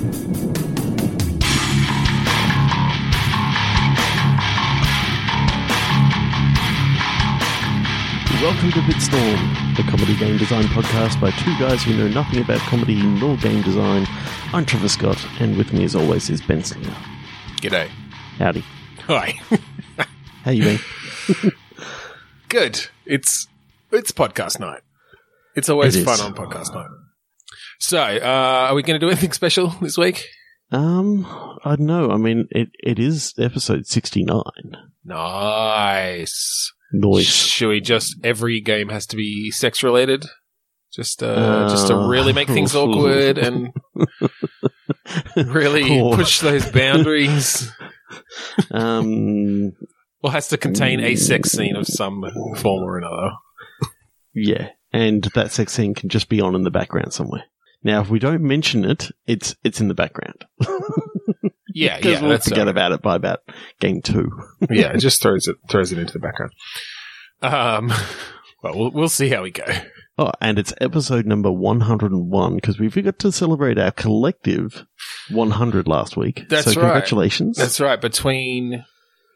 Welcome to Bitstorm, the comedy game design podcast by two guys who know nothing about comedy nor game design. I'm Trevor Scott, and with me as always is Ben Slinger. G'day. Howdy. Hi. How you been? Good. It's it's podcast night. It's always It fun on podcast night. So, uh, are we going to do anything special this week? Um, I don't know. I mean, it, it is episode 69. Nice. Noise. Should we just every game has to be sex related? Just uh, just to Uh, really make things awkward and really Oh. push those boundaries. Um, Or has to contain a sex scene of some form or another. yeah. And that sex scene can just be on in the background somewhere. Now, if we don't mention it, it's it's in the background. Yeah, yeah, we'll forget uh, about it by about game two. yeah, it just throws it throws it into the background. Um, well, we'll we'll see how we go. Oh, and it's episode number 101 because we forgot to celebrate our collective 100 last week. That's so right. congratulations. That's right. Between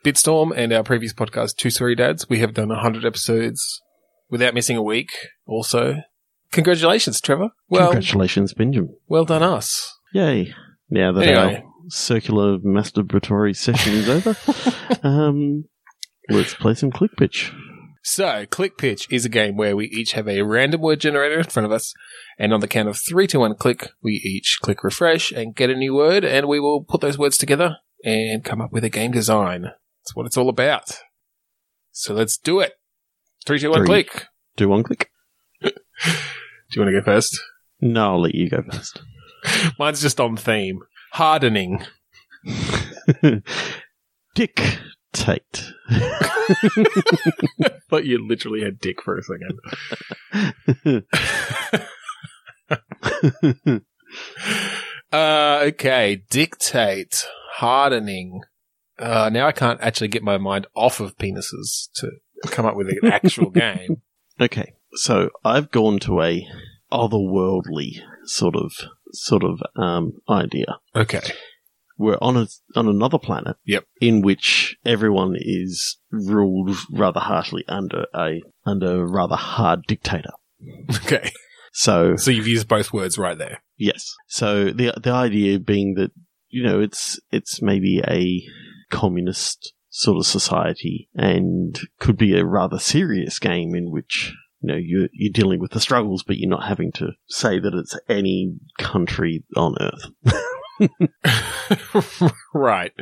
Bitstorm and our previous podcast, Two Story Dads, we have done hundred episodes without missing a week. Also, congratulations, Trevor. Well, congratulations, Benjamin. well done, us. Yay. Now that Anyway. our circular masturbatory session is over, um, let's play some click pitch. So, Click Pitch is a game where we each have a random word generator in front of us, and on the count of three to one click, we each click refresh and get a new word, and we will put those words together and come up with a game design. That's what it's all about. So let's do it. Three, two, one, Three. click. Do one click? Do you want to go first? No, I'll let you go first. Mine's just on theme. Hardening. Dictate. But you literally had dick for a second. Uh, okay. Dictate. Hardening. Uh, now I can't actually get my mind off of penises to come up with an actual game. okay, so I've gone to a otherworldly sort of sort of um, idea. Okay. we're on a on another planet. Yep. In which everyone is ruled rather harshly under a under a rather hard dictator. Okay. So So you've used both words right there. yes. So the the idea being that you know it's it's maybe a communist sort of society and could be a rather serious game in which you know you're you're dealing with the struggles, but you're not having to say that it's any country on earth. right.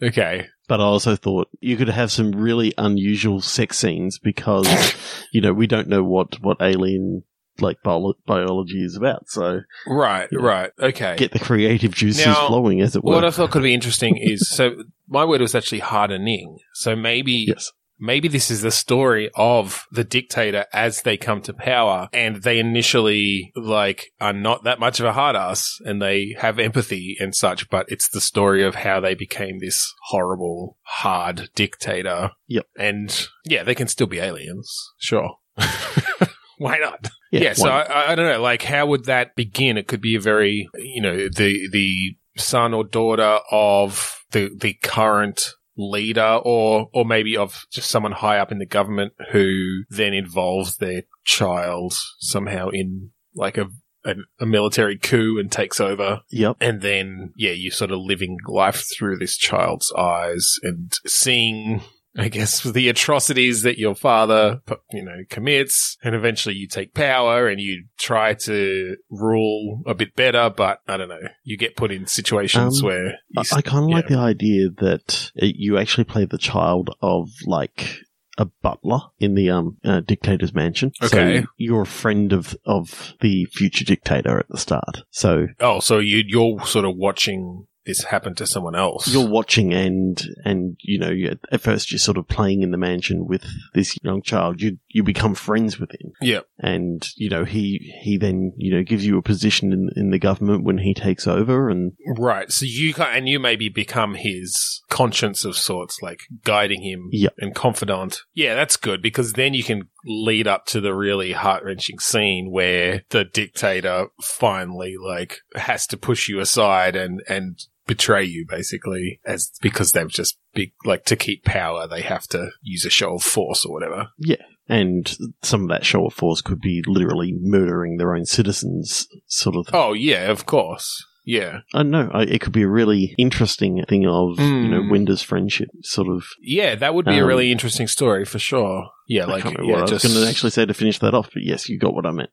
Okay. But I also thought you could have some really unusual sex scenes because, you know, we don't know what, what alien, like, bio- biology is about. So Right. Yeah. Right. Okay. get the creative juices Now, flowing, as it were. what I thought could be interesting is so my word was actually hardening. So maybe yes. Maybe this is the story of the dictator as they come to power and they initially like are not that much of a hard ass and they have empathy and such, but it's the story of how they became this horrible, hard dictator. Yep. And yeah, they can still be aliens. Sure. Why not? Yeah. Yeah, so I, I don't know. Like, how would that begin? It could be a very, you know, the the son or daughter of the the current leader, or or maybe of just someone high up in the government who then involves their child somehow in like a a, a military coup and takes over. yep. And then, yeah, you're sort of living life through this child's eyes and seeing, I guess, the atrocities that your father, you know, commits. And eventually you take power and you try to rule a bit better, but I don't know. You get put in situations Um, where I, I kind of like yeah. the idea that uh, you actually play the child of, like, a butler in the um uh, dictator's mansion. Okay. So you're a friend of of the future dictator at the start. So oh, so you, you're sort of watching this happened to someone else. you're watching and and you know you, at first you're sort of playing in the mansion with this young child you you become friends with him yeah. and you know he he then you know gives you a position in in the government when he takes over and Right. So you can, and you maybe become his conscience of sorts, like guiding him Yep. and confidant. Yeah, that's good because then you can lead up to the really heart wrenching scene where the dictator finally like has to push you aside and and betray you basically as because they've just big like to keep power they have to use a show of force or whatever. Yeah and some of that show of force could be literally murdering their own citizens, sort of. Oh yeah, of course. Yeah. I know. I, it could be a really interesting thing of, you know, Mm. Winder's friendship, sort of. Yeah, that would be a Um, really interesting story for sure. Yeah, I like yeah, what just I was going to actually say to finish that off, but yes, you got what I meant.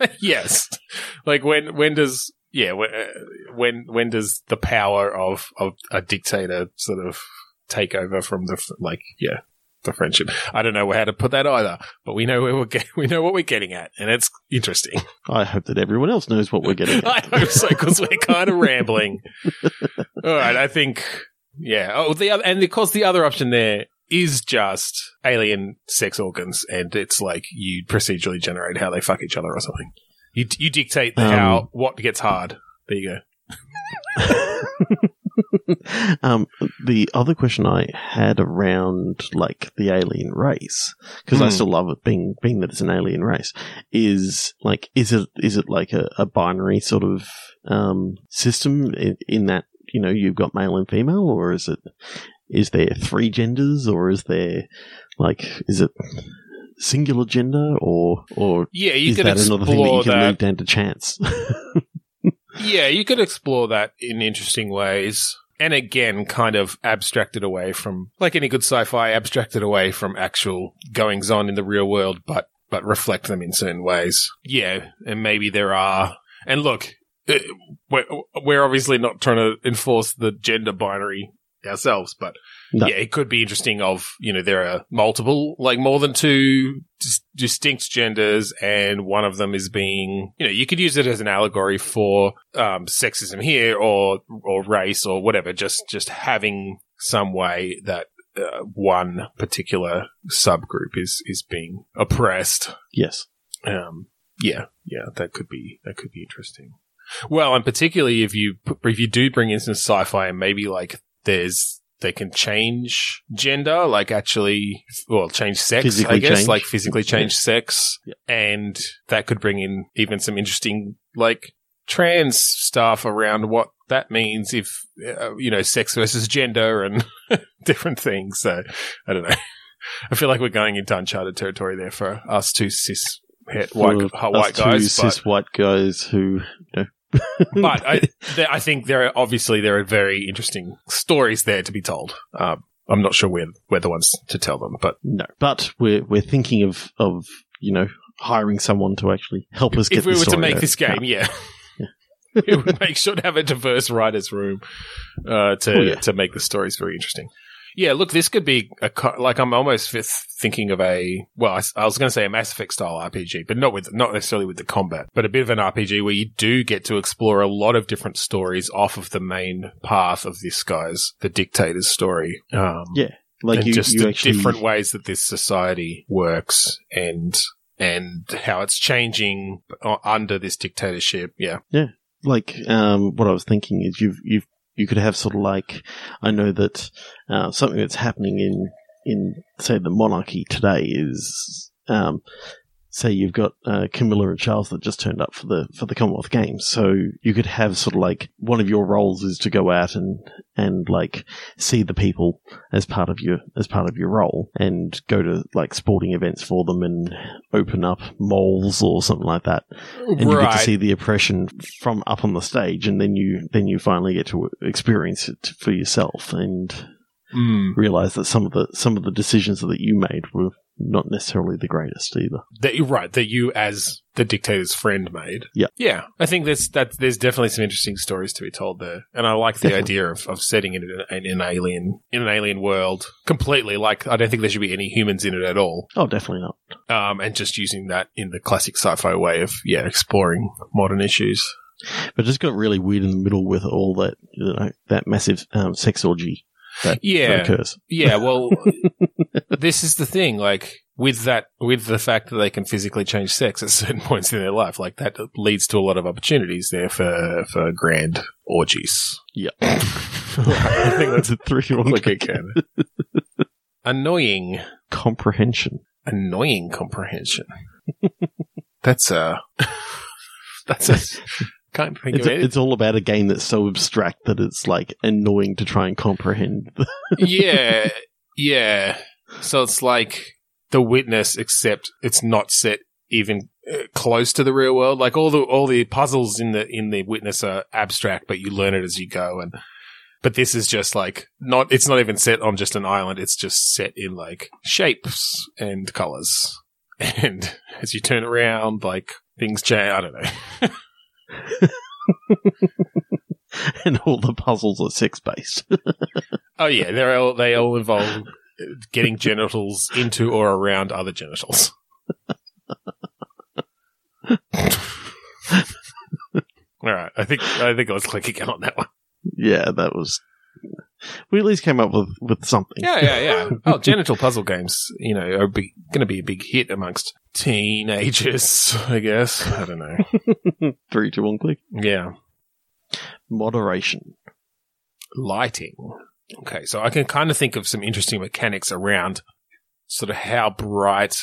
yes. Like when when does yeah when uh, when when does the power of of a dictator sort of take over from the like yeah the friendship? I don't know how to put that either, but we know where we're get, we know what we're getting at, and it's interesting. I hope that everyone else knows what we're getting I hope so because we're kind of rambling. All right, I think yeah. Oh, the other and of course the other option there is just alien sex organs, and it's like you procedurally generate how they fuck each other or something. You you dictate the Um, how what gets hard. There you go. um, the other question I had around like the alien race, because I Hmm. still love it being being that it's an alien race, is like is it is it like a, a binary sort of um, system in, in that you know you've got male and female, or is it is there three genders, or is there like is it singular gender, or or Yeah, you is could that another thing that you can that. leave down to chance? Yeah, you could explore that in interesting ways. And again, kind of abstracted away from, like any good sci-fi, abstracted away from actual goings on in the real world, but, but reflect them in certain ways. Yeah. And maybe there are, and look, uh, we're, we're obviously not trying to enforce the gender binary ourselves, but No. yeah, it could be interesting of, you know, there are multiple, like more than two dis- distinct genders and one of them is being, you know, you could use it as an allegory for, um, sexism here or, or race or whatever, just, just having some way that, uh, one particular subgroup is, is being oppressed. yes. Um, yeah, yeah, that could be, that could be interesting. Well, and particularly if you, if you do bring in some sci-fi and maybe like there's, they can change gender, like actually, well, change sex, I guess, change. like physically change sex. Yeah. And that could bring in even some interesting, like, trans stuff around what that means if, uh, you know, sex versus gender and different things. So, I don't know. I feel like we're going into uncharted territory there for us two cis het white, white us two guys. But, cis white guys who, you know. But I, there, I think there are obviously there are very interesting stories there to be told. Um, I'm not sure we're, we're the ones to tell them, but no, but we're we're thinking of of you know hiring someone to actually help us get if we were to make out. this game, yeah. we would make sure to have a diverse writers' room uh, to Oh, yeah. to make the stories very interesting. Yeah, look, this could be a like I'm almost thinking of a well, I was going to say a Mass Effect style RPG, but not with not necessarily with the combat, but a bit of an RPG where you do get to explore a lot of different stories off of the main path of this guy's the dictator's story. Um, Yeah, like and you, just you the actually different ways that this society works and and how it's changing under this dictatorship. Yeah, yeah. like um, what I was thinking is you've you've you could have sort of like I know that uh, something that's happening in in say the monarchy today is um, say you've got uh, Camilla and Charles that just turned up for the for the Commonwealth Games, so you could have sort of like one of your roles is to go out and and like see the people as part of your as part of your role and go to like sporting events for them and open up malls or something like that. And you get to see the oppression from up on the stage, and then you then you finally get to experience it for yourself. And Mm. realize that some of the some of the decisions that you made were not necessarily the greatest either. That you're right. That you, as the dictator's friend, made. Yeah. Yeah. I think there's that. There's definitely some interesting stories to be told there, and I like the Definitely. idea of, of setting it in an, in an alien in an alien world completely. Like I don't think there should be any humans in it at all. Oh, definitely not. Um, and just using that in the classic sci-fi way of yeah, exploring modern issues. But it just got really weird in the middle with all that you know, that massive um, sex orgy that, Yeah. occurs. Yeah, well, this is the thing. Like with that, with the fact that they can physically change sex at certain points in their life, like that leads to a lot of opportunities there for for grand orgies. Yeah, I think that's a three quick it can. Annoying. comprehension. Annoying comprehension. that's a. That's a. Can't think It's, of it. it's all about a game that's so abstract that it's like annoying to try and comprehend. yeah, yeah. So it's like the witness, except it's not set even uh, close to the real world. Like all the all the puzzles in the in the witness are abstract, but you learn it as you go. And but this is just like not. It's not even set on just an island. It's just set in like shapes and colors. And as you turn around, like things change. I don't know. and all the puzzles are sex based. Oh yeah, they're all they all involve getting genitals into or around other genitals. all right, I think I think I was clicking on that one. yeah, that was. We at least came up with, with something. Yeah, yeah, yeah. Oh, genital puzzle games, you know, are going to be a big hit amongst teenagers. I guess I don't know. Three, two, one, click. Yeah, Moderation. lighting. Okay, so I can kind of think of some interesting mechanics around sort of how bright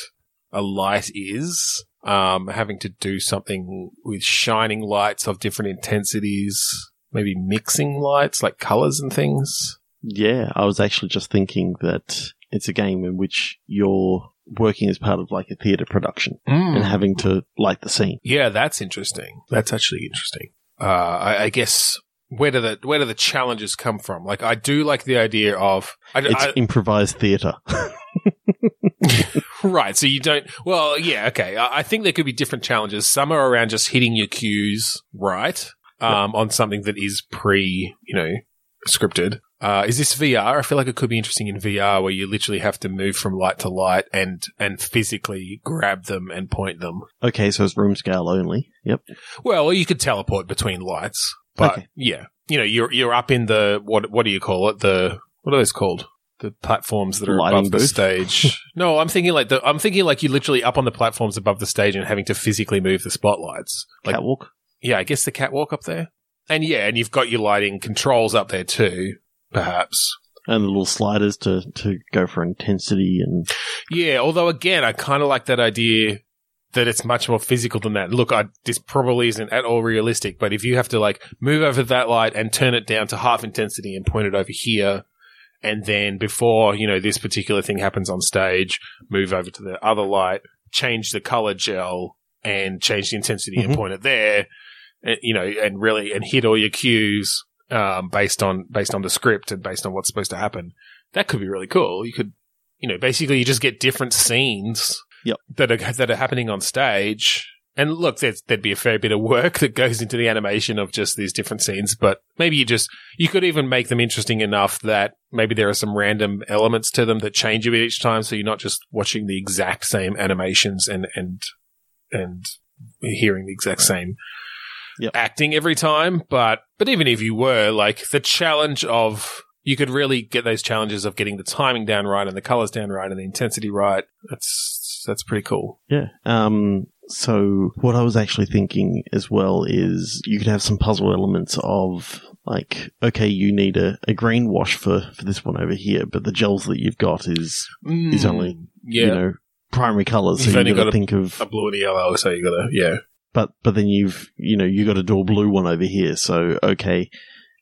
a light is, um, having to do something with shining lights of different intensities, maybe mixing lights like colors and things. Yeah, I was actually just thinking that it's a game in which you're working as part of like a theatre production and having to light the scene. Yeah, that's interesting. That's actually interesting. Uh, I, I guess where do the where do the challenges come from? Like, I do like the idea of I, It's I- improvised theatre. Right. So you don't. Well, yeah. Okay. I, I think there could be different challenges. Some are around just hitting your cues right um, on something that is pre, you know, scripted. Uh, is this VR? I feel like it could be interesting in VR where you literally have to move from light to light and and physically grab them and point them. okay, so it's room scale only. Yep. Well, you could teleport between lights, but Okay. yeah, you know, you're you're up in the what what do you call it? The what are those called? The platforms that are Lighting above the stage. no, I'm thinking like the I'm thinking like you're literally up on the platforms above the stage and having to physically move the spotlights. Like Catwalk. yeah, I guess the catwalk up there. And yeah, and you've got your lighting controls up there too, perhaps. And the little sliders to, to go for intensity and Yeah, although again, I kind of like that idea that it's much more physical than that. Look, I, this probably isn't at all realistic, but if you have to like move over that light and turn it down to half intensity and point it over here, and then before, you know, this particular thing happens on stage, move over to the other light, change the color gel and change the intensity and Mhm. point it there, and, you know, and really, and hit all your cues, um, based on, based on the script and based on what's supposed to happen. That could be really cool. You could, you know, basically you just get different scenes Yep. that are that are happening on stage. And look, there's, there'd be a fair bit of work that goes into the animation of just these different scenes, but maybe you just you could even make them interesting enough that maybe there are some random elements to them that change a bit each time, so you're not just watching the exact same animations and and and hearing the exact same Yep. acting every time. But but even if you were like the challenge of you could really get those challenges of getting the timing down right and the colors down right and the intensity right. That's that's pretty cool. Yeah. Um, so what I was actually thinking as well is you could have some puzzle elements of like, okay, you need a, a green wash for, for this one over here, but the gels that you've got is, Is only, Mm, yeah you know, primary colors. So You've you've only got to think of, a blue and a yellow, so you gotta yeah. But, but then you've, you know, you got a do a blue one over here. So, okay,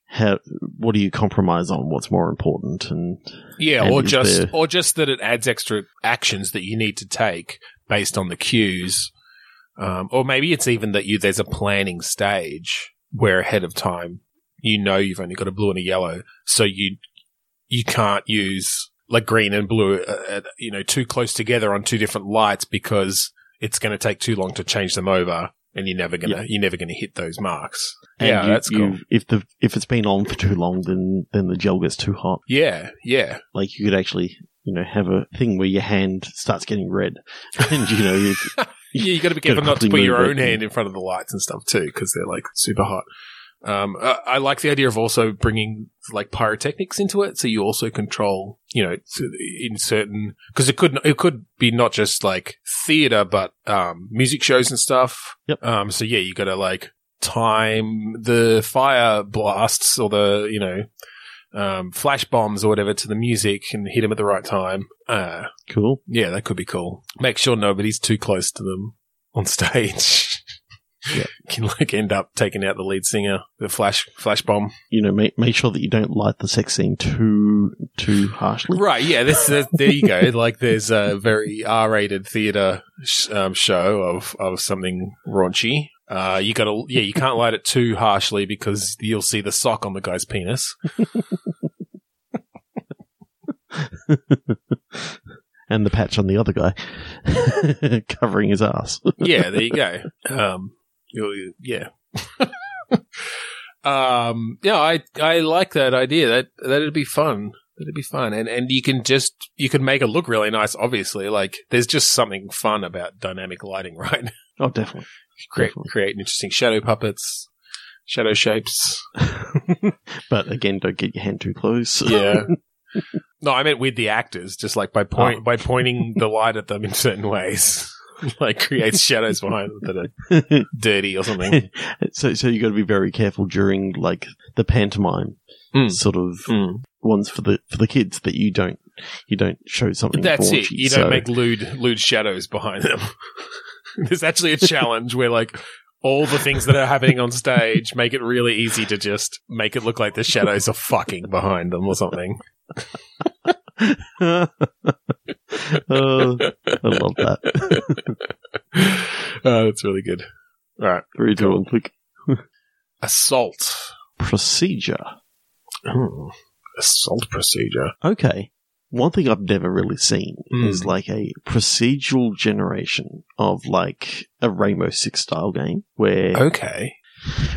how, what do you compromise on? What's more important? And Yeah, And or just there- or just that it adds extra actions that you need to take based on the cues, um, or maybe it's even that you there's a planning stage where ahead of time you know you've only got a blue and a yellow, so you you can't use like green and blue, uh, uh, you know, too close together on two different lights because it's going to take too long to change them over, and you're never gonna Yeah. you're never gonna hit those marks. and yeah, you- that's cool. If the, if it's been on for too long, then, then the gel gets too hot. Yeah, yeah. like you could actually you know have a thing where your hand starts getting red and you know you, Yeah, you got to be careful not to put your own hand in front of the lights and stuff too, because they're like super hot. Um, I, I like the idea of also bringing like pyrotechnics into it, so you also control, you know, in certain because it could it could be not just like theater, but um, music shows and stuff. Yep. Um, so yeah, you got to like time the fire blasts or the you know um, flash bombs or whatever to the music and hit them at the right time. Uh, Cool. yeah, that could be cool. Make sure nobody's too close to them on stage. Yeah. Can like end up taking out the lead singer, the flash flash bomb. You know, make make sure that you don't light the sex scene too too harshly. Right, yeah, this, this there you go. Like there's a very R-rated theater sh- um, show of of something raunchy. Uh, you gotta, yeah, you can't light it too harshly because you'll see the sock on the guy's penis. and the patch on the other guy covering his ass. yeah, there you go. Um, yeah. um, yeah, I I like that idea. That that'd be fun. That'd be fun, and and you can just you can make it look really nice. Obviously, like there's just something fun about dynamic lighting, right? oh, definitely. create Definitely. create interesting shadow puppets, shadow shapes. But again, don't get your hand too close. Yeah. no, I meant with the actors, just like by point Oh. by pointing the light at them in certain ways, like creates shadows behind them that are dirty or something. so, so you got to be very careful during like the pantomime Mm. sort of Mm. ones for the for the kids that you don't you don't show something. That's it. raunchy. You don't make lewd lewd shadows behind them. There's actually a challenge where like all the things that are happening on stage make it really easy to just make it look like the shadows are fucking behind them or something. Oh, I love that. oh, that's really good. All right. Three, two, one, click. Assault. Procedure. Hmm. Assault procedure. Okay. One thing I've never really seen Mm. is like a procedural generation of like a Rainbow Six style game where Okay.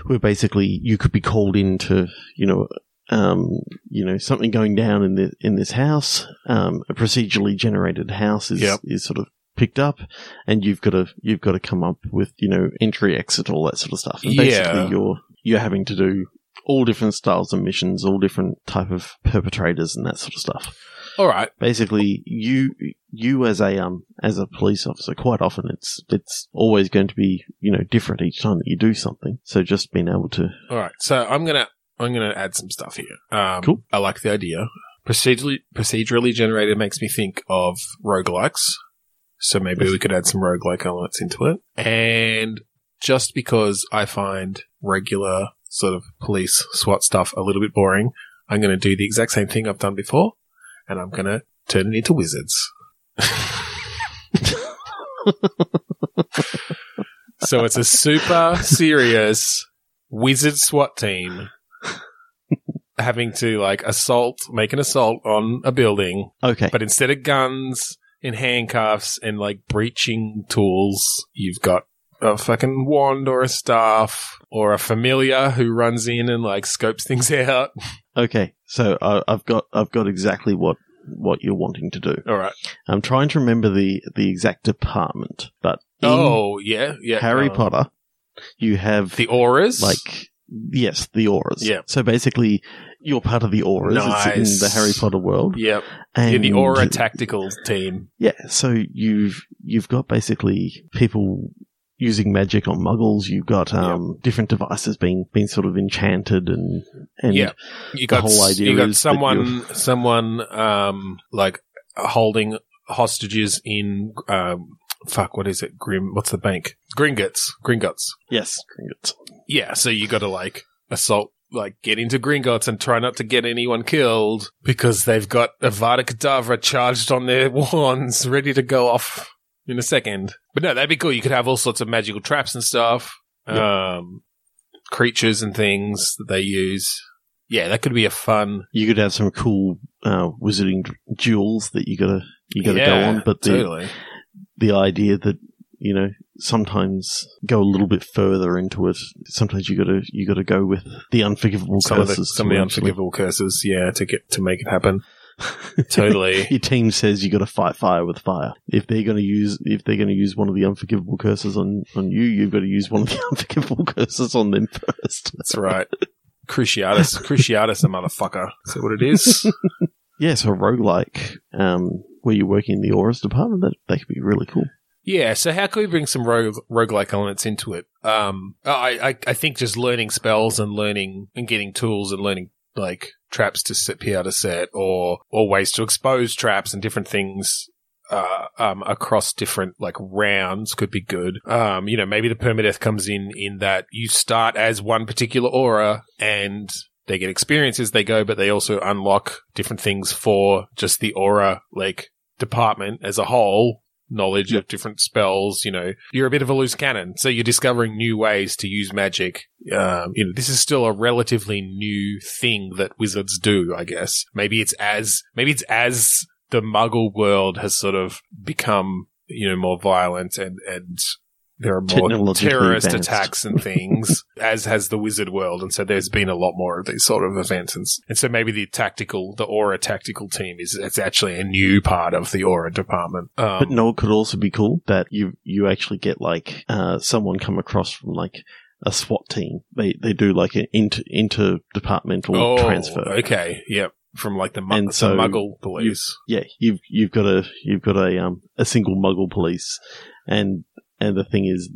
where basically you could be called into, you know, um, you know, something going down in the in this house. Um, a procedurally generated house is Yep. is sort of picked up, and you've got to you've got to come up with you know entry, exit, all that sort of stuff. And Yeah. basically, you're you're having to do all different styles of missions, all different type of perpetrators, and that sort of stuff. All right. Basically, you you as a um as a police officer, quite often it's it's always going to be you know different each time that you do something. So just being able to All right. So I'm gonna I'm gonna add some stuff here. Um, Cool. I like the idea. Procedurally procedurally generated makes me think of roguelikes. So maybe Yes. we could add some roguelike elements into it. And just because I find regular sort of police SWAT stuff a little bit boring, I'm going to do the exact same thing I've done before, and I'm going to turn it into wizards. so it's a super serious wizard SWAT team having to like assault, make an assault on a building, okay. but instead of guns and handcuffs and like breaching tools, you've got a fucking wand or a staff or a familiar who runs in and like scopes things out. Okay, so I, I've got I've got exactly what what you're wanting to do. All right. I'm trying to remember the the exact department, but in oh, yeah, yeah. Harry um, Potter, you have The Aurors? like yes, the Aurors. Yeah. So basically, you're part of the Aurors. It's Nice. in the Harry Potter world, Yep. and In the Auror tactical team. Yeah, so you've you've got basically people using magic on muggles. You've got um, different devices being being sort of enchanted and and Yeah. You The got whole idea you got someone someone um like holding hostages in um fuck what is it grim what's the bank Gringotts Gringotts yes, Gringotts. Yeah so you got to like assault like get into Gringotts and try not to get anyone killed because they've got Avada Kedavra charged on their wands ready to go off in a second. But no that'd be cool. You could have all sorts of magical traps and stuff um creatures and things that they use. Yeah that could be a fun You could have some cool uh, wizarding duels that you gotta you gotta go on, but the totally. the idea that you know sometimes go a little bit further into it. Sometimes you gotta you gotta go with the unforgivable some of the, curses. some of the unforgivable curses, yeah, to get to make it happen. Totally. Your team says you got to fight fire with fire. If they're going to use, if they're going to use one of the unforgivable curses on on you, you've got to use one of the unforgivable curses on them first. That's right. Cruciatus, Cruciatus, a motherfucker. Is that what it is? Yeah, so a roguelike, um, where you're working in the Aurors department, that that could be really cool. Yeah. So how can we bring some rogue roguelike elements into it? Um, I, I I think just learning spells and learning and getting tools and learning like traps to set, to set, or or ways to expose traps and different things. Uh, um, across different like rounds could be good. Um, you know, maybe the permadeath comes in in that you start as one particular Auror and they get experiences they go, but they also unlock different things for just the Auror like department as a whole knowledge of different spells. You know, you're a bit of a loose cannon, so you're discovering new ways to use magic. Um, you know, this is still a relatively new thing that wizards do. I guess maybe it's as maybe it's as the Muggle world has sort of become you know more violent and and there are more terrorist advanced. attacks and things, as has the wizard world, and so there's been a lot more of these sort of events, and, and so maybe the tactical, the Auror tactical team is it's actually a new part of the Auror department. Um, But no, it could also be cool that you you actually get like uh, someone come across from like a SWAT team. They they do like an inter interdepartmental oh, transfer. Okay, yep, from like the, mu- And the so Muggle police. Yeah, you've you've got a you've got a um a single Muggle police, and and the thing is,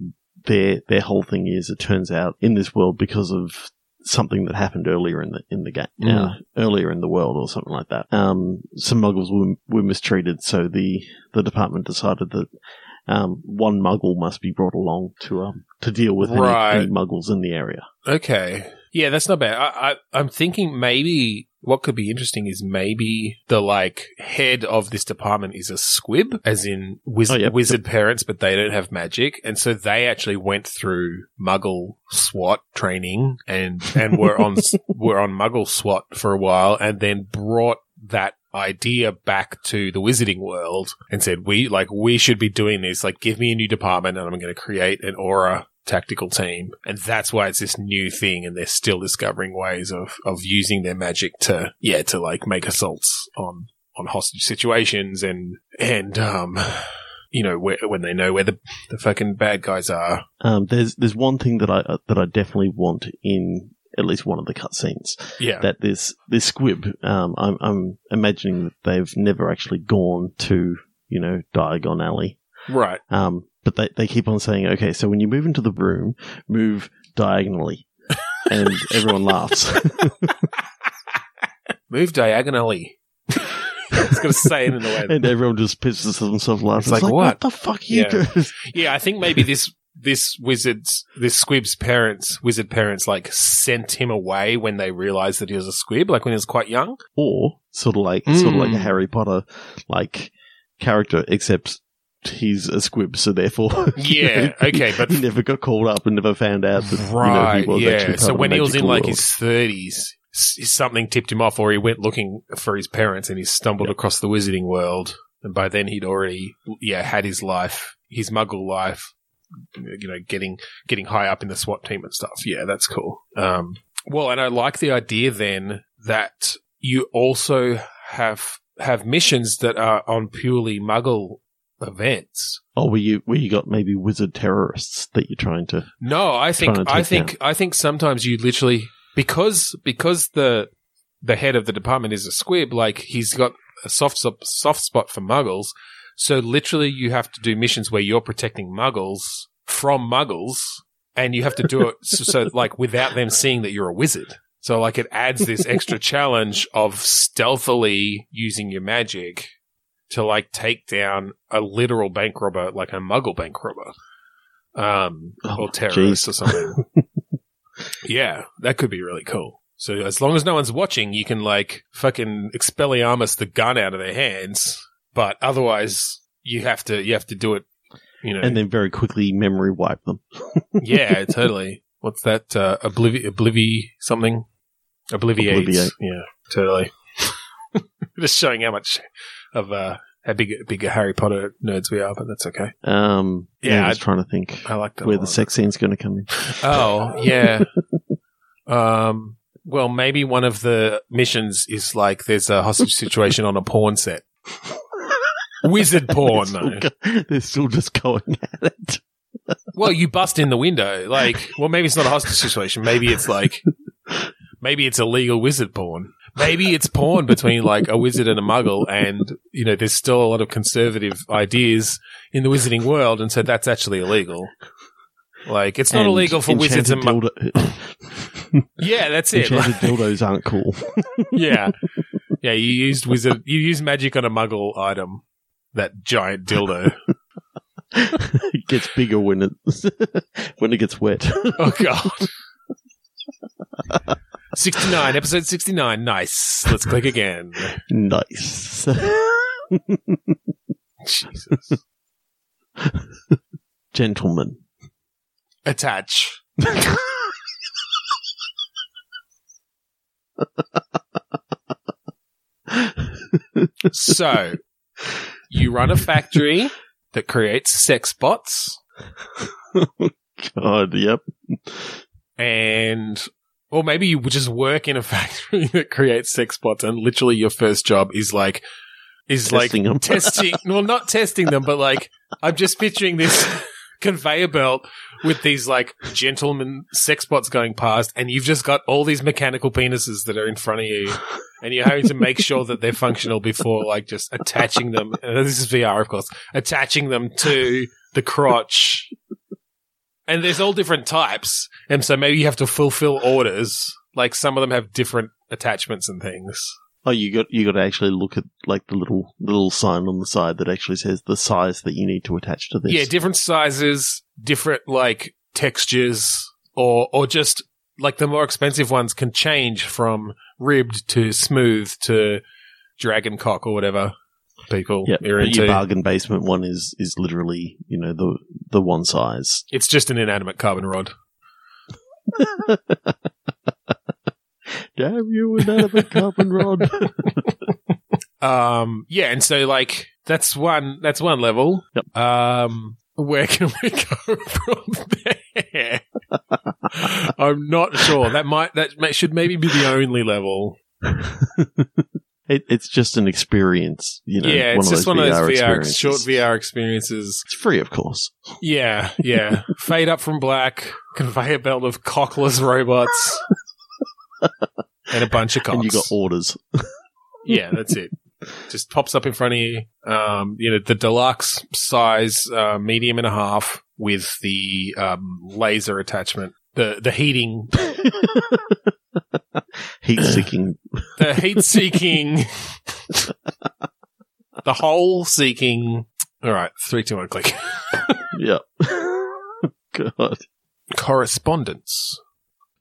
their their whole thing is it turns out in this world because of something that happened earlier in the in the game, Mm. uh, earlier in the world or something like that. Um, some Muggles were were mistreated, so the the department decided that. Um, one Muggle must be brought along to um to deal with any, any Muggles in the area. Okay. Yeah, that's not bad. I, I, I'm thinking maybe what could be interesting is maybe the like head of this department is a squib, as in wiz- Oh, yeah. wizard parents, but they don't have magic, and so they actually went through Muggle SWAT training and and were on were on Muggle SWAT for a while, and then brought that idea back to the wizarding world and said we like we should be doing this like give me a new department and i'm going to create an Auror tactical team and that's why it's this new thing and they're still discovering ways of of using their magic to yeah to like make assaults on on hostage situations and and um you know where, when they know where the the fucking bad guys are. Um, there's there's one thing that I that I definitely want in at least one of the cutscenes. yeah. That this this squib, um, I'm, I'm imagining that they've never actually gone to you know Diagon Alley, right. Um, but they they keep on saying, okay, so when you move into the room, move diagonally, and everyone laughs. move diagonally it's going to say it in a way and everyone just pisses themselves laughing. It's like, what? the fuck are you Yeah. doing? Yeah, I think maybe this this wizard's this squib's parents, wizard parents, like sent him away when they realized that he was a squib, like when he was quite young. Or sort of like sort of like a Mm. Harry Potter like character, except he's a squib, so therefore, Yeah, know, okay, but he never got called up and never found out that right, you know, he was yeah. So when he was in magical like world. his thirties, something tipped him off, or he went looking for his parents, and he stumbled across the wizarding world. And by then, he'd already, yeah, had his life, his Muggle life. You know, getting getting high up in the SWAT team and stuff. Yeah, that's cool. Um, well, and I like the idea then that you also have have missions that are on purely Muggle events. Oh, were you where you got maybe wizard terrorists that you're trying to. No, I think I think I think sometimes you literally because because the the head of the department is a squib, like he's got a soft soft spot for muggles. So literally you have to do missions where you're protecting muggles from muggles and you have to do it so, so like without them seeing that you're a wizard. So like it adds this extra challenge of stealthily using your magic to like take down a literal bank robber, like a muggle bank robber. Um, Oh, or terrorist jeez. or something. yeah, that could be really cool. So as long as no one's watching, you can like fucking Expelliarmus the gun out of their hands. But otherwise, you have to you have to do it. You know, And then very quickly memory wipe them. yeah, totally. What's that? Uh, Oblivi- Oblivi something? Obliviate. Obliviate. Yeah, totally. Just showing how much of uh, how big big Harry Potter nerds we are, but that's okay. Um, yeah, Yeah, I was trying to think I like where the sex scene's going to come in. Oh, yeah. um, well, maybe one of the missions is like there's a hostage situation on a porn set. Wizard porn, they're, though. still go- they're still just going at it. Well, you bust in the window. Like, well, maybe it's not a hostage situation. Maybe it's like, maybe it's illegal wizard porn. Maybe it's porn between like a wizard and a muggle, and you know, there's still a lot of conservative ideas in the wizarding world, and so that's actually illegal. Like, it's not And illegal for wizards and mu- dildo- Yeah, that's it. Enchanted dildos aren't cool. yeah, yeah. You used wizard. You used magic on a Muggle item. That giant dildo. it gets bigger when it when it gets wet. Oh god. 69, episode 69. Nice. Let's click again. nice. Jesus. Gentlemen. Attach. so, you run a factory that creates sex bots God, yep. and or maybe you just work in a factory that creates sex bots and literally your first job is like is Testing like 'em. testing well not testing them but like i'm just picturing this conveyor belt with these like gentlemen sex bots going past and you've just got all these mechanical penises that are in front of you and you're having to make sure that they're functional before like just attaching them this is vr of course attaching them to the crotch and there's all different types. And so maybe you have to fulfill orders. Like some of them have different attachments and things. Oh, you got you got to actually look at like the little little sign on the side that actually says the size that you need to attach to this. Yeah, different sizes, different like textures, or or just like the more expensive ones can change from ribbed to smooth to dragon cock or whatever people yeah. are But into. your bargain basement one is is literally you know the the one size. It's just an inanimate carbon rod. Damn you, inanimate carbon rod. Um, yeah, and so like that's one that's one level. Yep. Um, where can we go from there? I'm not sure. That might that may, should maybe be the only level. It, it's just an experience, you know. yeah, it's one just of one of those VR experiences. short VR experiences. It's free, of course. Yeah, yeah. Fade up from black, conveyor belt of cockless robots, and a bunch of cocks. And you got orders. yeah, that's it. Just pops up in front of you. Um, you know, the deluxe size, uh, medium and a half with the um, laser attachment, the the heating, Heat seeking. the heat seeking, the hole seeking. All right, three, two, one, click. yep. God. Correspondence.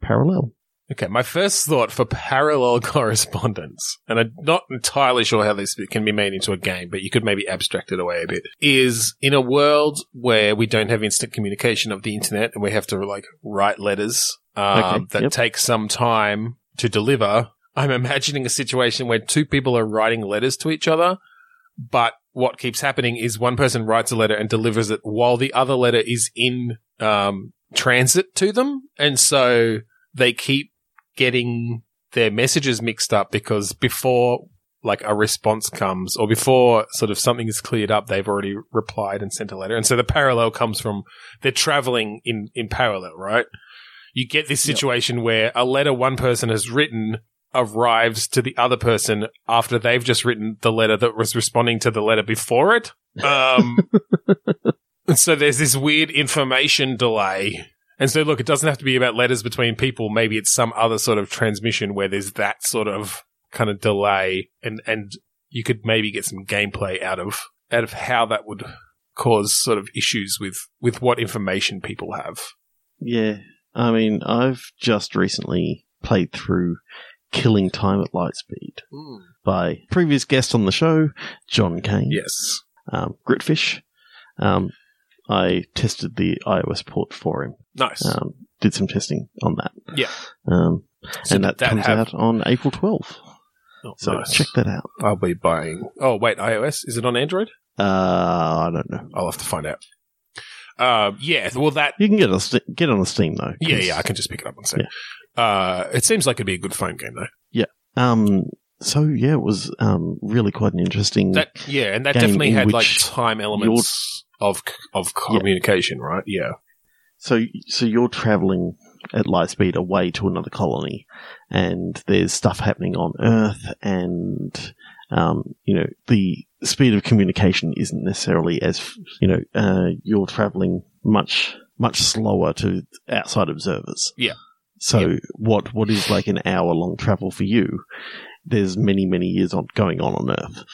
Parallel. Okay, my first thought for parallel correspondence, and I'm not entirely sure how this can be made into a game, but you could maybe abstract it away a bit, is in a world where we don't have instant communication of the internet and we have to like write letters um, Okay, that yep. take some time to deliver. I'm imagining a situation where two people are writing letters to each other, but what keeps happening is one person writes a letter and delivers it while the other letter is in um, transit to them, and so they keep getting their messages mixed up because before like a response comes or before sort of something is cleared up, they've already replied and sent a letter. And so the parallel comes from they're traveling in, in parallel, right? You get this situation where a letter one person has written arrives to the other person after they've just written the letter that was responding to the letter before it. Um, and so there's this weird information delay. And so, look, it doesn't have to be about letters between people. Maybe it's some other sort of transmission where there's that sort of kind of delay, and and you could maybe get some gameplay out of out of how that would cause sort of issues with with what information people have. Yeah. I mean, I've just recently played through Killing Time at Lightspeed by previous guest on the show, John Kane. Yes. Um, Gritfish. Um, I tested the iOS port for him. Nice. Um, did some testing on that. Yeah. Um, So and that, that comes have- out on April 12th. Oh, So nice. check that out. I'll be buying. Oh wait, iOS is it on Android? Uh, I don't know. I'll have to find out. Um, yeah. Well, that. You can get on Ste- get on a Steam though. Yeah, yeah. I can just pick it up and say. Uh, it seems like it'd be a good phone game though. Yeah. Um. So yeah, it was um really quite an interesting. That yeah, and that definitely had like time elements of of Yeah. communication, right? Yeah. So, so you're traveling at light speed away to another colony, and there's stuff happening on Earth, and um, you know the speed of communication isn't necessarily as you know uh, you're traveling much much slower to outside observers. Yeah. So Yep. what what is like an hour long travel for you? There's many many years on going on on Earth.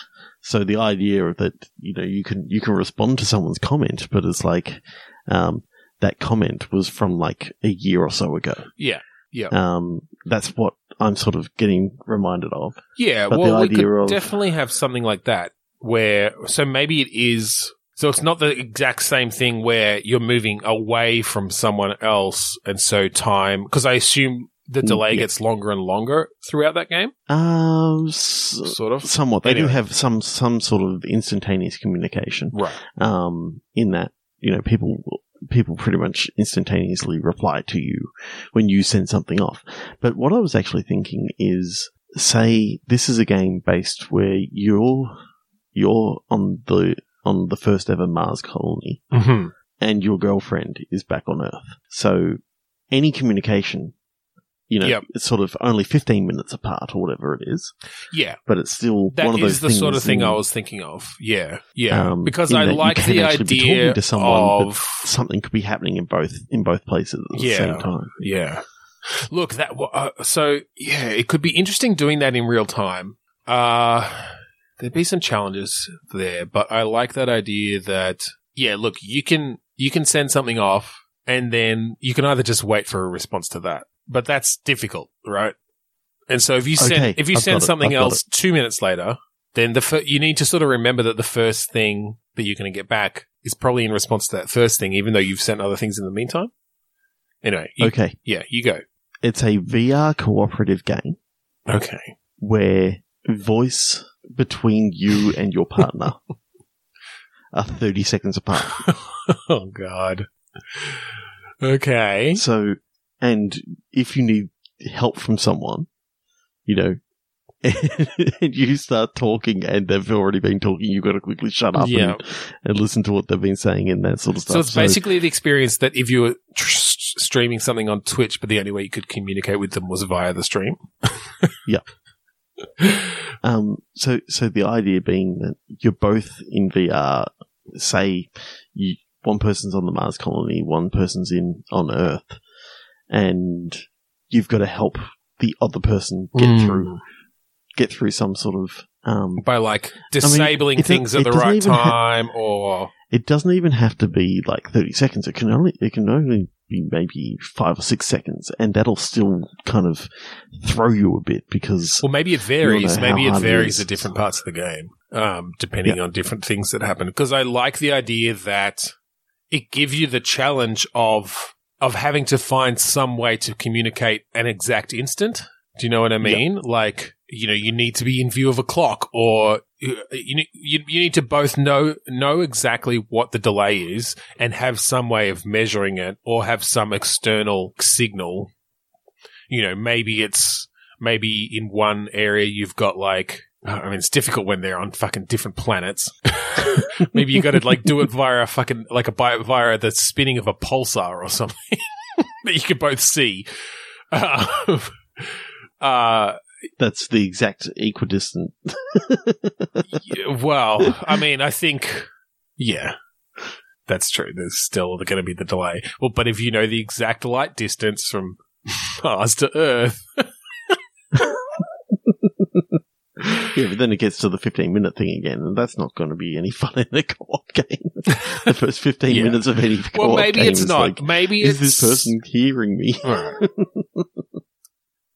So the idea of that you know you can you can respond to someone's comment, but it's like um, that comment was from like a year or so ago. Yeah. Yeah. Um, that's what I'm sort of getting reminded of. Yeah, But well, we could of- definitely have something like that where, so maybe it is, so it's not the exact same thing where you're moving away from someone else, and so time, because I assume the Mm, delay yeah. gets longer and longer throughout that game, Um, s- sort of. somewhat. They do have some some sort of instantaneous communication. Right. um, in that you know people people pretty much instantaneously reply to you when you send something off. But what I was actually thinking is, say this is a game based where you're you're on the on the first ever Mars colony, hmm and your girlfriend is back on Earth. So any communication. You know, Yep. it's sort of only 15 minutes apart or whatever it is, Yeah, but it's still that one of those is the sort of thing in- I was thinking of. Yeah, yeah, Um, because I like the actually be talking idea to someone, of something could be happening in both in both places at the Yeah. same time. Yeah. Look, that uh, so yeah, it could be interesting doing that in real time. Uh there'd be some challenges there, but I like that idea that yeah, look, you can you can send something off and then you can either just wait for a response to that. But that's difficult, right? And so if you send Okay, if you I've send something else 2 minutes later, then the fir- you need to sort of remember that the first thing that you're going to get back is probably in response to that first thing even though you've sent other things in the meantime. Anyway, you, Okay, yeah, you go. it's a VR cooperative game Okay. where voice between you and your partner are 30 seconds apart. oh God. Okay. So, and if you need help from someone, you know, and you start talking and they've already been talking, you've got to quickly shut up Yeah. and, and listen to what they've been saying and that sort of stuff. So it's basically the experience that if you were tr- streaming something on Twitch, but the only way you could communicate with them was via the stream. Yeah. Um, so, so the idea being that you're both in VR, say you, one person's on the Mars colony, one person's in, on Earth, and you've got to help the other person get Mm. through, get through some sort of, um, By like disabling it does- things at the right even ha- time or. it doesn't even have to be like 30 seconds. It can only, it can only maybe five or six seconds and that'll still kind of throw you a bit because Well, maybe it varies. Maybe it hard it varies at different parts of the game, um, depending on different things that happen. Because I like the idea that it gives you the challenge of of having to find some way to communicate an exact instant. Do you know what I mean? Like, you know, you need to be in view of a clock, or you you you, you need to both know know exactly what the delay is and have some way of measuring it, or have some external signal. You know, maybe it's maybe in one area you've got like I mean it's difficult when they're on fucking different planets. maybe you got to like do it via a fucking like a via the spinning of a pulsar or something that you can both see. Uh, uh that's the exact equidistant. yeah, well, I mean, I think yeah. That's true. There's still going to be the delay. Well, but if you know the exact light distance from Mars to Earth, Yeah, but then it gets to the 15 minute thing again, and that's not going to be any fun in a co op game. the first 15 Yeah. minutes of any co op well, maybe it's not. like, maybe is it's this person hearing me?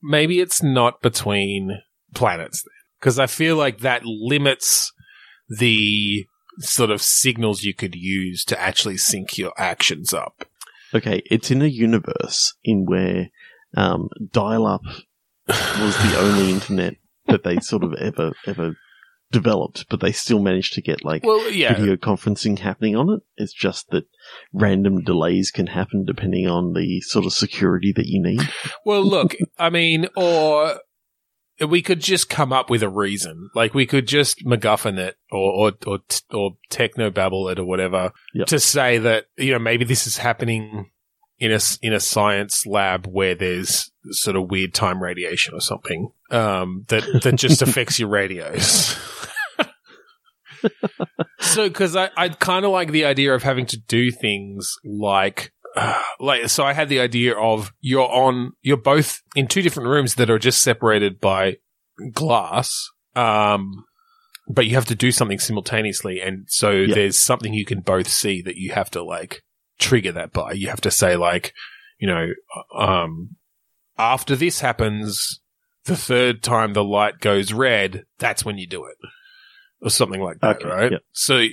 maybe it's not between planets because I feel like that limits the sort of signals you could use to actually sync your actions up. Okay, it's in a universe in where um, dial up was the only internet that they sort of ever ever developed, but they still managed to get like Well, yeah, video conferencing happening on it. It's just that random delays can happen depending on the sort of security that you need. Well, look, I mean, or we could just come up with a reason. Like we could just MacGuffin it or or or, or techno babble it or whatever Yep. to say that you know maybe this is happening in a in a science lab where there's sort of weird time radiation or something um, that that just affects your radios. so, because I I kind of like the idea of having to do things like like so I had the idea of you're on you're both in two different rooms that are just separated by glass um but you have to do something simultaneously and so Yeah. there's something you can both see that you have to like trigger that by you have to say like you know um after this happens the third time the light goes red that's when you do it or something like that Okay, right yep. so uh,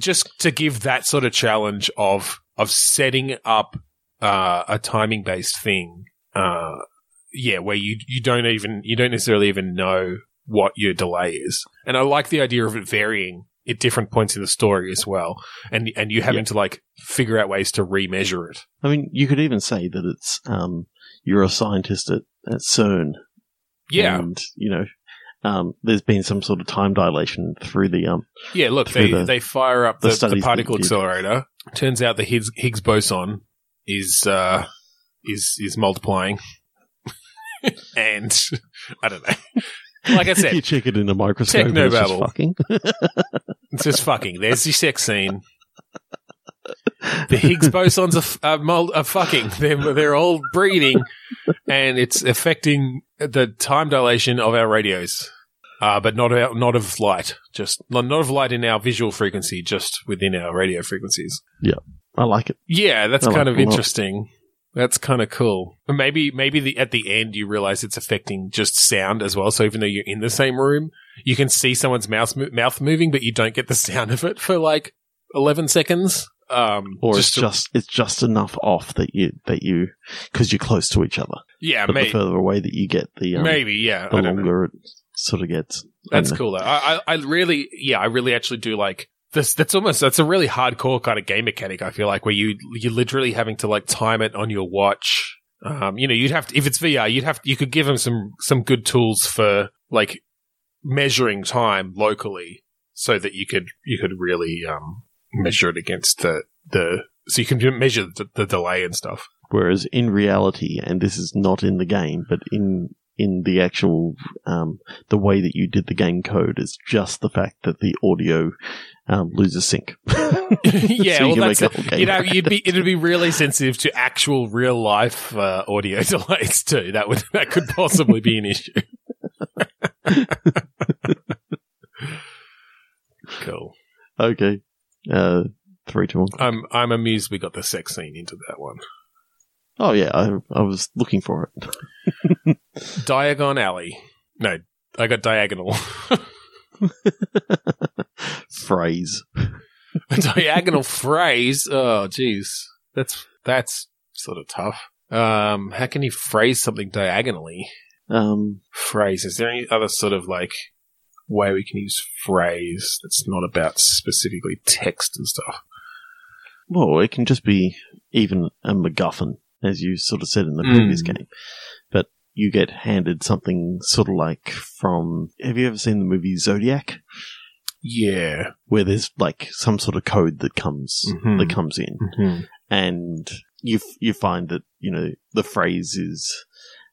just to give that sort of challenge of of setting up uh, a timing based thing uh yeah where you you don't even you don't necessarily even know what your delay is and i like the idea of it varying at different points in the story as well and and you having Yeah. to like figure out ways to remeasure it I mean, you could even say that it's um, you're a scientist at, at CERN. Yeah and you know, um, there's been some sort of time dilation through the um. Yeah, look, they, the- they fire up the the, the, particle accelerator. Turns out the Higgs, Higgs boson is uh, is is multiplying, and I don't know. Like I said, you check it in a microscope. and it's just Technobabble. fucking. it's just fucking. There's the sex scene. The Higgs bosons are, f- are, mul- are fucking. They're they're all breeding, and it's affecting the time dilation of our radios. Uh, but not our, not of light, just not, not of light in our visual frequency, just within our radio frequencies. Yeah, I like it. Yeah, that's I kind like of it a lot. interesting. That's kind of cool. But Maybe maybe the at the end you realize it's affecting just sound as well. So even though you're in the same room, you can see someone's mouth mo- mouth moving, but you don't get the sound of it for like eleven seconds. Um, Or just it's to- just it's just enough off that you that you because you're close to each other. yeah, But may- the further away that you get, the um, maybe yeah. the I longer it sort of gets. That's cool though. I, I I really yeah I really actually do like this. That's almost that's a really hardcore kind of game mechanic. I feel like where you you're literally having to like time it on your watch. Um, you know, you'd have to if it's VR, you'd have you could give them some some good tools for like measuring time locally, so that you could you could really um measure it against the the so you can measure the, the delay and stuff. Whereas in reality, and this is not in the game, but in in the actual um, the way that you did the game code is just the fact that the audio um, loses sync. yeah, So you well, that's it. you know, you'd be it'd be really sensitive to actual real life uh, audio delays too. That would that could possibly be an issue. cool. okay. Uh, three to one. I'm I'm amused we got the sex scene into that one. Oh yeah, I, I was looking for it. Diagon Alley. No, I got diagonal. Phrase. A diagonal phrase. Oh, jeez, that's that's sort of tough. Um, how can you phrase something diagonally? Um, phrase. Is there any other sort of like way we can use phrase that's not about specifically text and stuff? well, it can just be even a MacGuffin, as you sort of said in the previous Mm. game. But you get handed something sort of like from. Have you ever seen the movie Zodiac? Yeah. where there's like some sort of code that comes Mhm. that comes in, Mm-hmm. and you f- you find that you know the phrase is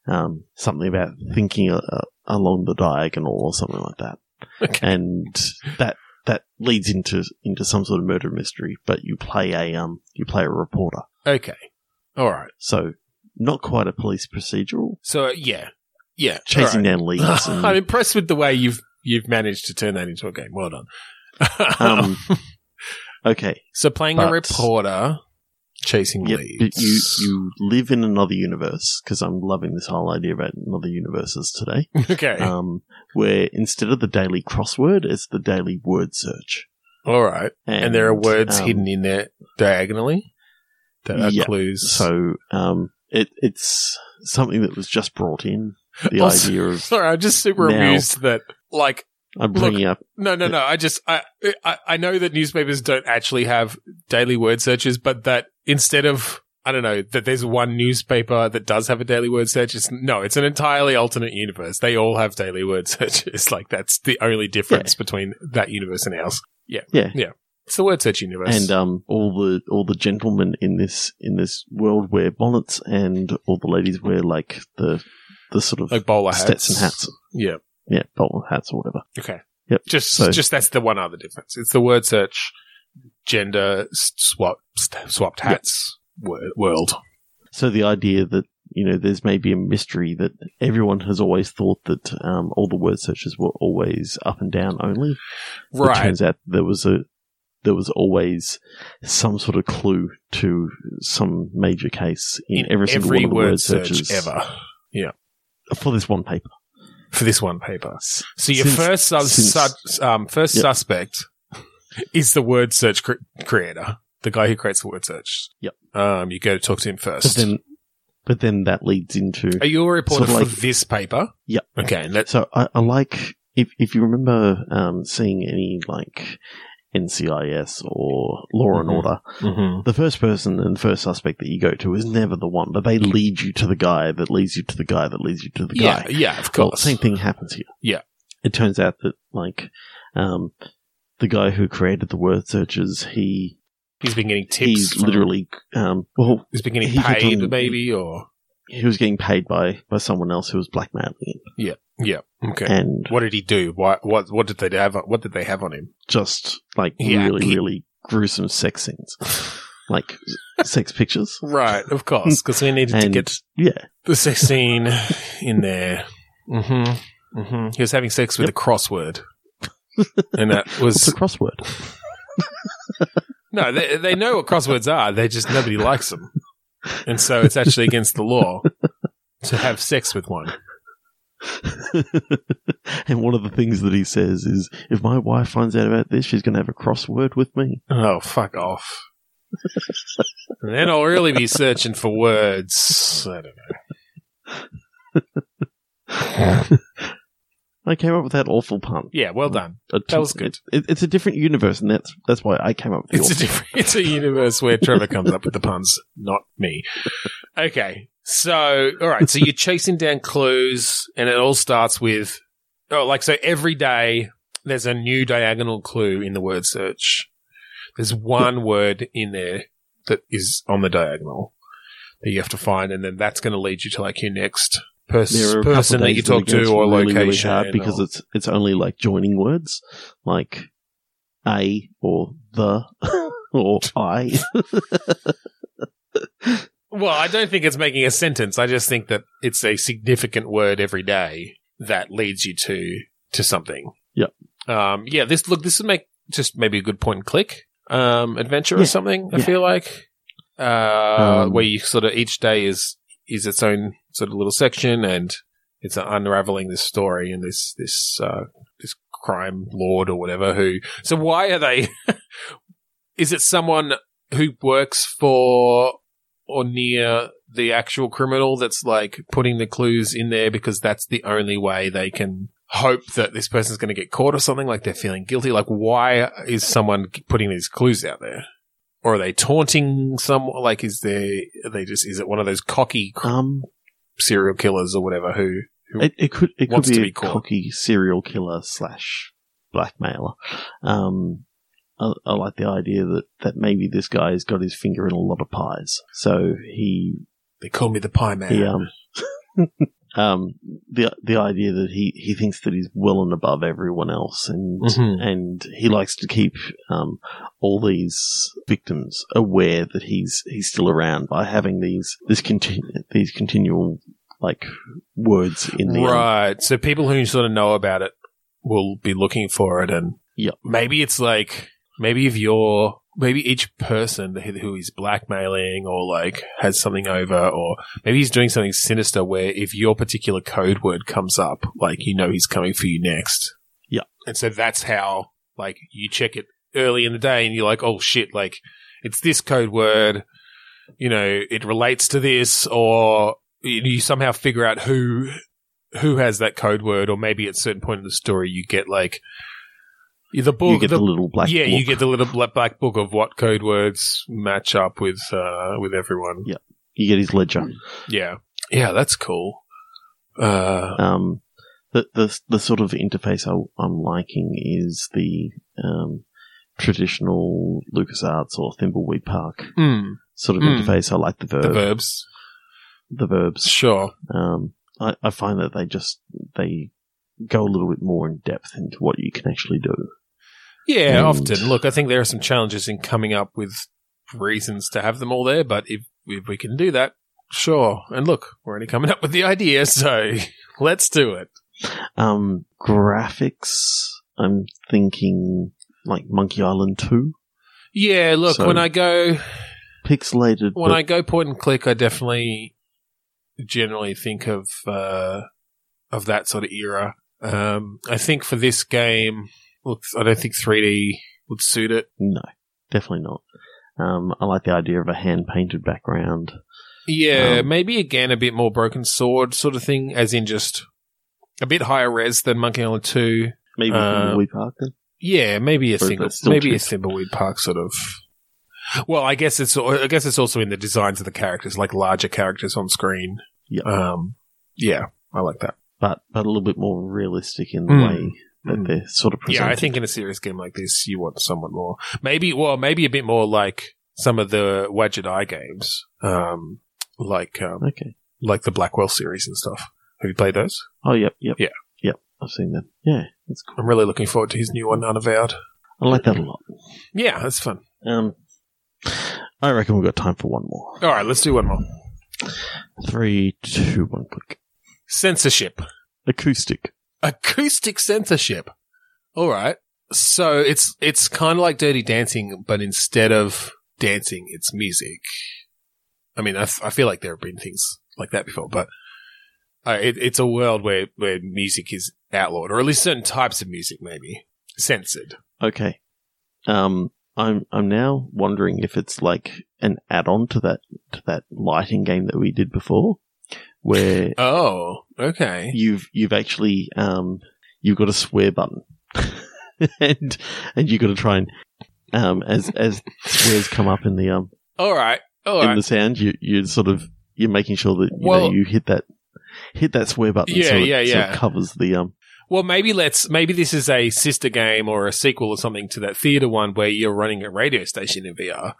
um, something about thinking uh, uh, along the diagonal or something like that, Okay. and that that leads into into some sort of murder mystery. But you play a um you play a reporter, Okay. All right. so not quite a police procedural, So yeah, yeah. chasing All down leads. And, I'm impressed with the way you've you've managed to turn that into a game. Well done. um, okay, so playing but- a reporter, chasing Yep, leads. you you live in another universe because I'm loving this whole idea about another universes today. okay. Um, where instead of the daily crossword, it's the daily word search, All right. And, there are words um, hidden in there diagonally that are Yeah. clues. So um, it it's something that was just brought in. The Also- idea of Sorry, I'm just super Now- amused that like I'm bringing up No, no, no. I just I, I I know that newspapers don't actually have daily word searches, but that instead of I don't know that there's one newspaper that does have a daily word search. It's no, it's an entirely alternate universe. They all have daily word searches. Like that's the only difference between that universe and ours. Yeah, Yeah. yeah. It's the word search universe. and um, all the all the gentlemen in this in this world wear bonnets, and all the ladies wear like the the sort of like bowler hats, Stetson hats, Yeah. yeah, bowler hats or whatever. Okay. Yep. Just So- just that's the one other difference. It's the word search, gender swap swapped hats. wor- world. So the idea that you know there's maybe a mystery that everyone has always thought that um, all the word searches were always up and down only. It Right. turns out there was a there was always some sort of clue to some major case in, every single one of the word word search searches ever Yeah. for this one paper. for this one paper. So your since- first sus- since- su- um, first Yep. suspect is the word search cre- creator, the guy who creates the word search. Yep. Um, you go to talk to him but first. then but then that leads into Are you a reporter Sort of for like- this paper? Yep. Okay. So I, I like if if you remember um, seeing any like NCIS or Law and Mhm. Order, Mm-hmm. the first person and first suspect that you go to is never the one, but they lead you to the guy that leads you to the guy that leads you to the Yeah. guy. Yeah. Of Well, course. same thing happens here. Yeah. It turns out that like um, the guy who created the word searches, he He's been getting tips. he's from- literally um, well, He's been getting he paid, maybe, or he was getting paid by by someone else who was blackmailing him, yeah. Yeah, okay. and What did he do? What what what did they have? What did they have on him? just like Yeah, really, he- really gruesome sex scenes, like sex pictures. Right, of course, because we needed to get yeah, the sex scene in there. Mm-hmm. Mm-hmm. He was having sex with Yep. a crossword, and that what's was a crossword? no. They they know what crosswords are. They just nobody likes them, and so it's actually against the law to have sex with one. and one of the things that he says is, if my wife finds out about this, she's going to have a crossword with me. Oh, fuck off. and then I'll really be searching for words. I don't know. I came up with that awful pun. Yeah, well done. That was good. It, it's a different universe, and that's that's why I came up with the It's a awful. different, it's a universe where Trevor comes up with the puns, not me. Okay. So, all right. So you're chasing down clues and it all starts with, oh, like, so every day there's a new diagonal clue in the word search. There's one word in there that is on the diagonal that you have to find. And then that's going to lead you to like your next pers- There are a person that you talk to or really, really location. hard because or- it's it's only like joining words, like a or the or I. Well, I don't think it's making a sentence. I just think that it's a significant word every day that leads you to to something. Yep. Um, yeah. This look. This would make just maybe a good point and click um, adventure or something. I Yeah. feel like uh, Um, where you sort of each day is is its own sort of little section and it's unraveling this story and this this uh, this crime lord or whatever who. So why are they? is it someone who works for or near the actual criminal that's like putting the clues in there because that's the only way they can hope that this person's going to get caught or something like they're feeling guilty like why is someone putting these clues out there or are they taunting someone like is there are they just is it one of those cocky Um, serial killers or whatever who, who it, it could it could be, be a caught. cocky serial killer slash blackmailer. Um, I, I like the idea that that maybe this guy's got his finger in a lot of pies, so he they call me the pie man he um um the the idea that he he thinks that he's well and above everyone else and Mhm. and he likes to keep um all these victims aware that he's he's still around by having these this continu- these continual like words in the Right. So people who sort of know about it will be looking for it, and Yep. maybe it's like maybe if you're maybe each person who is blackmailing or like has something over, or maybe he's doing something sinister where if your particular code word comes up, like you know he's coming for you next. Yeah. And so that's how like you check it early in the day, and you're like, oh shit, like it's this code word. You know, it relates to this, or you you somehow figure out who who has that code word, or maybe at a certain point in the story you get like the book. you get the, little black yeah, you get the little black, black book of what code words match up with uh, with everyone. Yeah. you get his ledger Yeah, yeah, that's cool. Uh, um the the the sort of interface I, I'm liking is the um traditional LucasArts or Thimbleweed Park mm, sort of Mm. interface. I like the verb, the verbs, the verbs. sure. Um, I, I find that they just they go a little bit more in depth into what you can actually do. Yeah, And- often. Look, I think there are some challenges in coming up with reasons to have them all there, but if if we can do that, sure. And look, we're only coming up with the idea, so let's do it. Um, graphics. I'm thinking like Monkey Island Two, Yeah, look, So- when I go pixelated. when I go point and click, I definitely generally think of uh, of that sort of era. Um, I think for this game, look, I don't think 3D would suit it. no, definitely not. Um, I like the idea of a hand painted background. Yeah, Um, maybe again a bit more broken sword sort of thing, as in just a bit higher res than Monkey Island Two. Maybe Uh, Wii Park. Then. Yeah, maybe a Or single, maybe a cheap? Thimbleweed Park sort of. Well, I guess it's I guess it's also in the designs of the characters, like larger characters on screen. Yeah. Um, yeah, I like that. But but a little bit more realistic in the Mm. way that Mm. they're sort of presented. Yeah, I think in a serious game like this, you want somewhat more. Maybe, well, maybe a bit more like some of the Wadjet Eye games, um, like um, Okay. like the Blackwell series and stuff. Have you played those? Oh, yep, yep, Yeah. yep. I've seen them. Yeah, that's cool. I'm really looking forward to his new one, Unavowed. I like that a lot. Yeah, that's fun. Um, I reckon we've got time for one more. All right, let's do one more. Three, two, one, click. Censorship. Acoustic. acoustic censorship. All right. So it's it's kind of like Dirty Dancing, but instead of dancing, it's music. I mean, I, f- I feel like there have been things like that before, but uh, it, it's a world where where music is outlawed, or at least certain types of music, maybe censored. Okay. Um, I'm I'm now wondering if it's like an add-on to that to that lighting game that we did before, where Oh, okay. you've you've actually um you've got a swear button, and and you've got to try and um as as swears come up in the um All right. All in right. the sound, you you sort of you're making sure that you Well- know you hit that hit that swear button. Yeah, so it, yeah, so it yeah. covers the um. Well, maybe let's maybe this is a sister game or a sequel or something to that theater one where you're running a radio station in VR.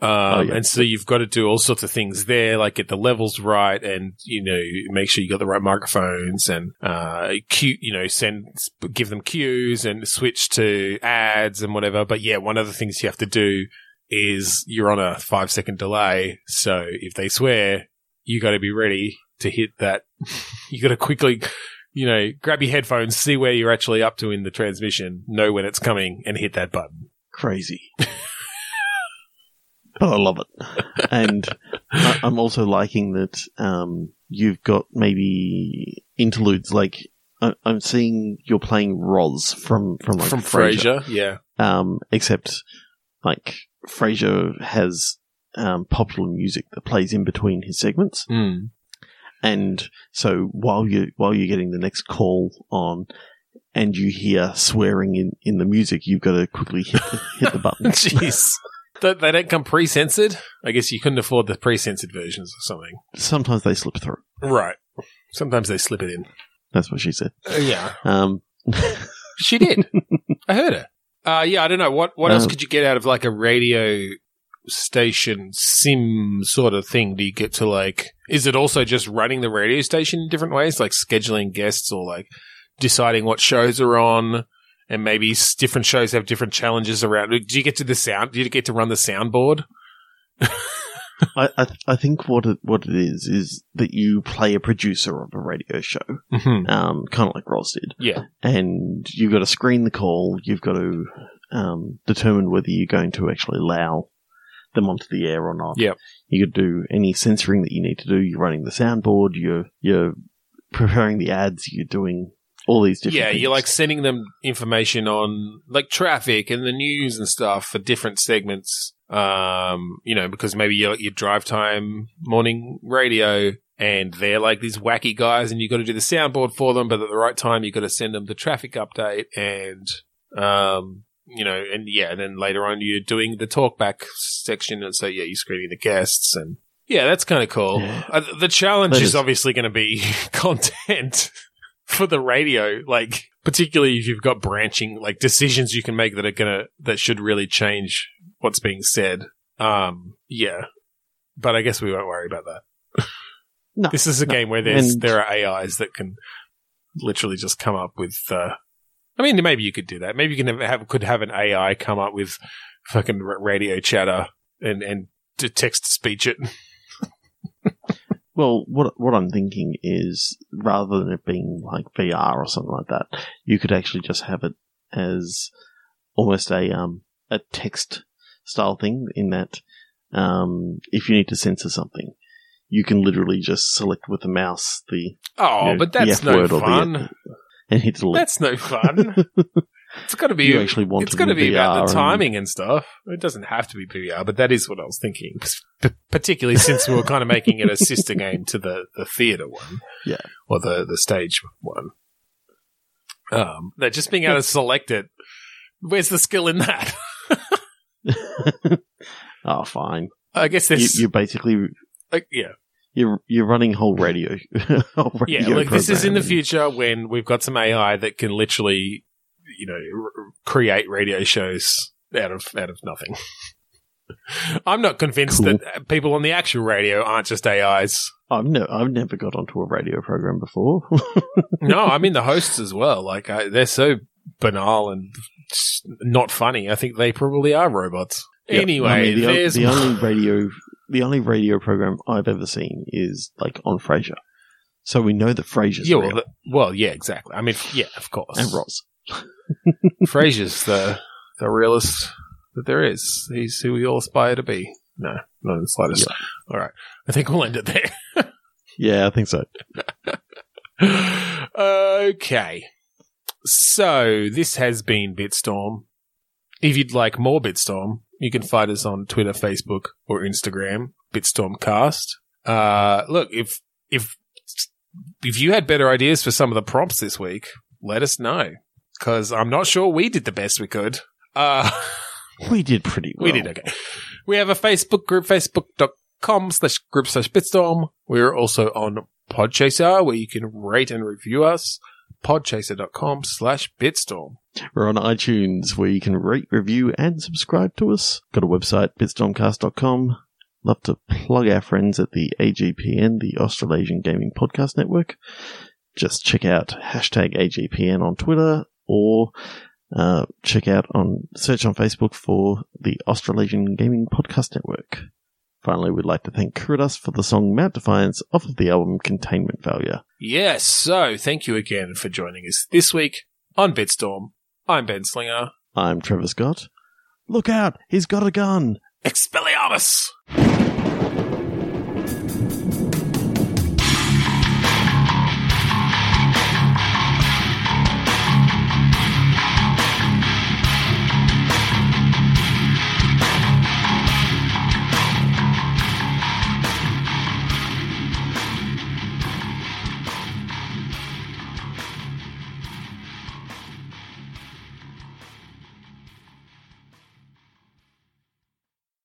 Um, Oh, yeah. and so you've got to do all sorts of things there, like get the levels right, and you know make sure you got the right microphones, and uh, cue, you know, send give them cues and switch to ads and whatever. But yeah, one of the things you have to do is you're on a five second delay, so if they swear, you got to be ready to hit that. you got to quickly you know, grab your headphones, see where you're actually up to in the transmission, know when it's coming, and hit that button. crazy. but I love it. And I, I'm also liking that um, you've got maybe interludes like I, I'm seeing you're playing Roz from from like From Frasier, Frasier, yeah. um, except like Frasier has um, popular music that plays in between his segments, Mm. and so while you while you're getting the next call on. And you hear swearing in, in the music, you've got to quickly hit the, hit the button. Jeez. They, they don't come pre-censored? I guess you couldn't afford the pre-censored versions or something. Sometimes they slip through. Right. Sometimes they slip it in. That's what she said. Uh, yeah. Um, She did. I heard her. Uh, yeah, I don't know. What what else Um, could you get out of like a radio station sim sort of thing? Do you get to like, is it also just running the radio station in different ways, like scheduling guests or like deciding what shows are on? And maybe different shows have different challenges around. Do you get to the sound? Do you get to run the soundboard? I, I, I think what it, what it is is that you play a producer of a radio show, Mm-hmm. um, kind of like Roz did, Yeah. and you've got to screen the call. You've got to um, determine whether you're going to actually allow them onto the air or not. Yep. You could do any censoring that you need to do. You're running the soundboard. You're you're preparing the ads. You're doing all these different. Yeah, things. you're like sending them information on like traffic and the news and stuff for different segments. Um, you know, because maybe your your drive time morning radio and they're like these wacky guys and you've got to do the soundboard for them, but at the right time you've got to send them the traffic update and um you know, and yeah, and then later on you're doing the talkback section, and so yeah, you're screening the guests, and yeah, that's kind of cool. Yeah. Uh, the challenge is is- obviously going to be content for the radio, like particularly if you've got branching like decisions you can make that are gonna that should really change what's being said. Um, yeah, but I guess we won't worry about that. No, This is a no. game where there's And- there are AIs that can literally just come up with. Uh, I mean, maybe you could do that. Maybe you can have, have could have an AI come up with fucking radio chatter and and to text to speech it. Well, what what I'm thinking is rather than it being like VR or something like that, you could actually just have it as almost a um a text style thing. In that, um, if you need to censor something, you can literally just select with the mouse the Oh, you know, but that's no word or the- fun. and hit. That's no fun. It's got to be. you actually want it's it got to be about the and- timing and stuff. It doesn't have to be VR, but that is what I was thinking. P- particularly since we were kind of making it a sister game to the, the theater one. Yeah. Or the, the stage one. Um, that just being able to select it. Where's the skill in that? oh, fine. I guess you, you're basically like, yeah. you're you're running whole radio. whole Yeah, radio like this is in the future when we've got some AI that can literally, you know, r- create radio shows out of out of nothing. I'm not convinced Cool. that people on the actual radio aren't just AIs. I've no, I've never got onto a radio program before. No, I mean the hosts as well. Like I, they're so banal and not funny. I think they probably are robots. Yeah, Anyway, I mean, the, there's the only radio the only radio program I've ever seen is like on Frasier. So we know that Frasier's yeah, real. well, the- well, yeah, exactly. I mean, yeah, of course. and Roz. Frasier's the the realest that there is. He's who we all aspire to be. No, not in the slightest. All right, I think we'll end it there. Yeah, I think so. okay, so this has been Bitstorm. If you'd like more Bitstorm, you can find us on Twitter, Facebook, or Instagram. Bitstormcast. Uh, look, if if if you had better ideas for some of the prompts this week, let us know because I'm not sure we did the best we could. Uh, We did pretty well. we did okay. We have a Facebook group, facebook.com slash group slash bitstorm. We're also on Podchaser where you can rate and review us. Podchaser.com slash bitstorm. We're on iTunes where you can rate, review, and subscribe to us. Got a website, bitstormcast.com. Love to plug our friends at the AGPN, the Australasian Gaming Podcast Network. Just check out hashtag AGPN on Twitter or uh, check out on search on Facebook for the Australasian Gaming Podcast Network. Finally, we'd like to thank Kuridas for the song Mount Defiance off of the album Containment Failure. Yes, so thank you again for joining us this week on Bitstorm. I'm Ben Slinger. I'm Trevor Scott. Look out, he's got a gun! Expelliarmus!